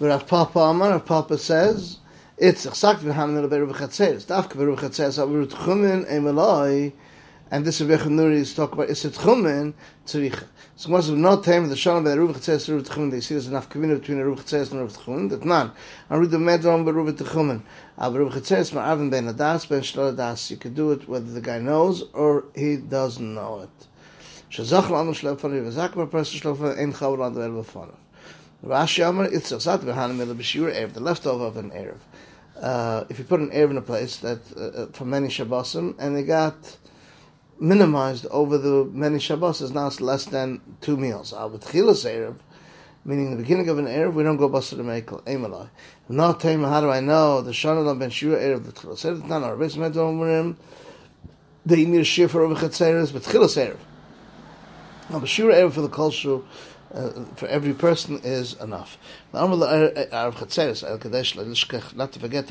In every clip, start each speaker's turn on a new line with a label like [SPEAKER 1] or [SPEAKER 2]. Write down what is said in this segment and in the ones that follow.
[SPEAKER 1] Rav Papa Amar, Rav Papa says, it's exact v'hamin el beru v'chatzeres. Dafka beru v'chatzeres, avru tchumen emeloi, and this Rebbe Nuri is talking about Iset Chumen Tzricha. So once of not time the Shalom Chetzeres and Ruv Tchumen, they see there's enough community between Ruv Chetzeres and Ruv Tchumen, that none. And read the Medron by Ruv Tchumen. Aber Ruv Chetzeres Ma'avim Ben Adas Ben Shlal Adas. You can do it whether the guy knows or he doesn't know it. Shazach Lanu Zak Bar Person Shlal Fanav, Ein Chavar Lanu El Fanav. Rashi Amar, it's a Zat V'hanim El B'Shir Erev, the leftover of an Erev. Uh, if you put an Erev in a place that, uh, uh for many Shabbosim, and they got minimized over the many Shabbos now less than two meals. Al b'tchilas erev, meaning the beginning of an erev, we don't go basa to mekel emalai. Not time. How do I know the shana ben shira erev the tchilas erev? Not our base met omrim. The imir shifer over chetzeres b'tchilas erev. Now b'shira erev for the culture. Uh, for every person is enough. Not to forget,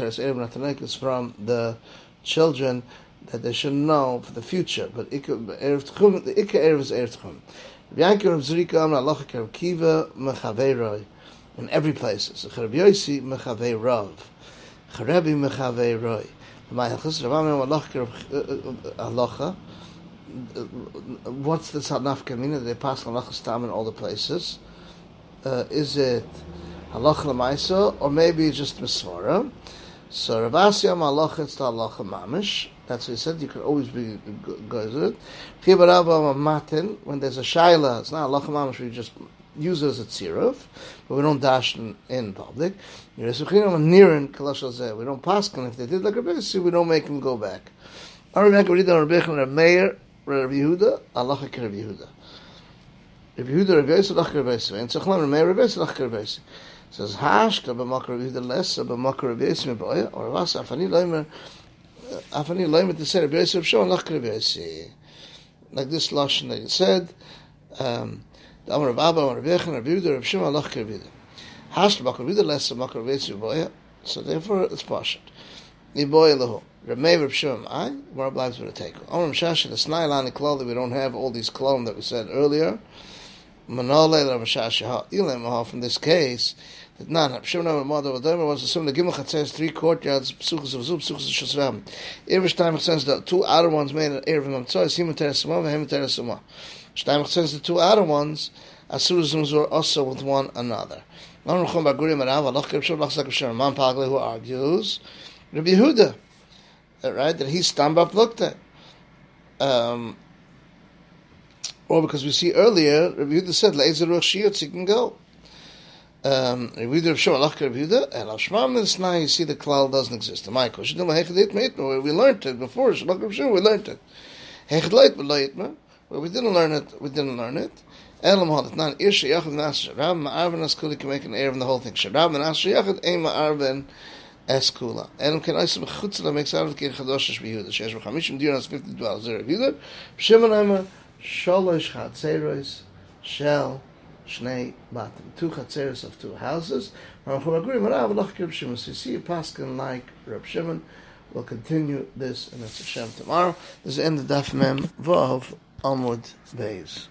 [SPEAKER 1] from the children that they should know for the future. But the Ikka Erev is Erev Tchum. Kerev Kiva in every place. So Rav. What's the Sadnaf Kamina? They pass Halacha Tam in all the places. Uh, is it Halacha Lamaisa or maybe just Mesvara? So Rav Asya Halacha it's the Halacha Mamish. That's what he said. You can always be goes with it. Chibarabba matin when there's a shaila. It's not a lachamamish. We just use it as a tziruf, but we don't dash in, in public. We don't pass and If they did like a we don't make him go back. On Rebbe and Meir, Rabbi Yehuda, Allah Rabbi Yehuda. Rabbi Yehuda Rabbi Yosef, Allah Rabbi Yosef. And Rabbi Meir, Rabbi Yosef, Allah Rabbi Yosef. Says Hashka b'makar Rabbi Yehuda less, b'makar Rabbi Yosef, or Vas Afani Leimer. Afani Loim to say Rabbi Yosef Shon Lach Rabbi Yosef. Like this lashon that you said, um, the Amar of Abba, Amar of Yechon, Rabbi Yehuda, Rabbi Shimon Lach Rabbi Yehuda. Hash Rabbi Yehuda less Makar Rabbi Yosef Boya. So therefore it's Pashat. Iboy Lahu. Rabbi Rabbi Shimon, I, where lives would take. Amar Mshash, the Snailani clothing, we don't have all these clothes that we said earlier. Manole Rabbi Shash, Ilim, from this case, that none. Rab Shimon Mother Vadomer was assuming the Gimel Chatzes three courtyards, Psuchas of Zub, Psuchas of Shasram. Every time it says the two outer ones made an Erev Mamtzoy, Simon Teresama, Vehem Teresama. Shtaim says the two outer ones, Asurizms were also with one another. Man Pagle who argues, Rabbi Yehuda, right, that he stand up looked at. Um, or because we see earlier, Rabbi Yehuda said, Le'ezer Ruch Shiyot, he can go um, we do Shimon Lach Yehuda, and Al Shmam is now you see the cloud doesn't exist. My Michael, we learned it before. we learned it. But we didn't learn it. We didn't learn it. Elam had it not Irsha Yachid Nas Rab Ma'arben Askuli can make an air in the whole thing. Sharab and Asher Yachid Ein Ma'arben Eskula. Elam can Isim Chutzla makes out of Kir Chadosh Yehuda. Shesh V'chamishim Diras 50 dwell Zer Yehuda. Shimon Aimer Sholosh Chatzeros Shel Shnei Batim, two chatzeres of two houses. Ramchul agrim harav loch kirb shimon. So you see a paskin like Reb Shimon. We'll continue this and in Hashem tomorrow. This is the end of Daf Mem Vav Amud Beis.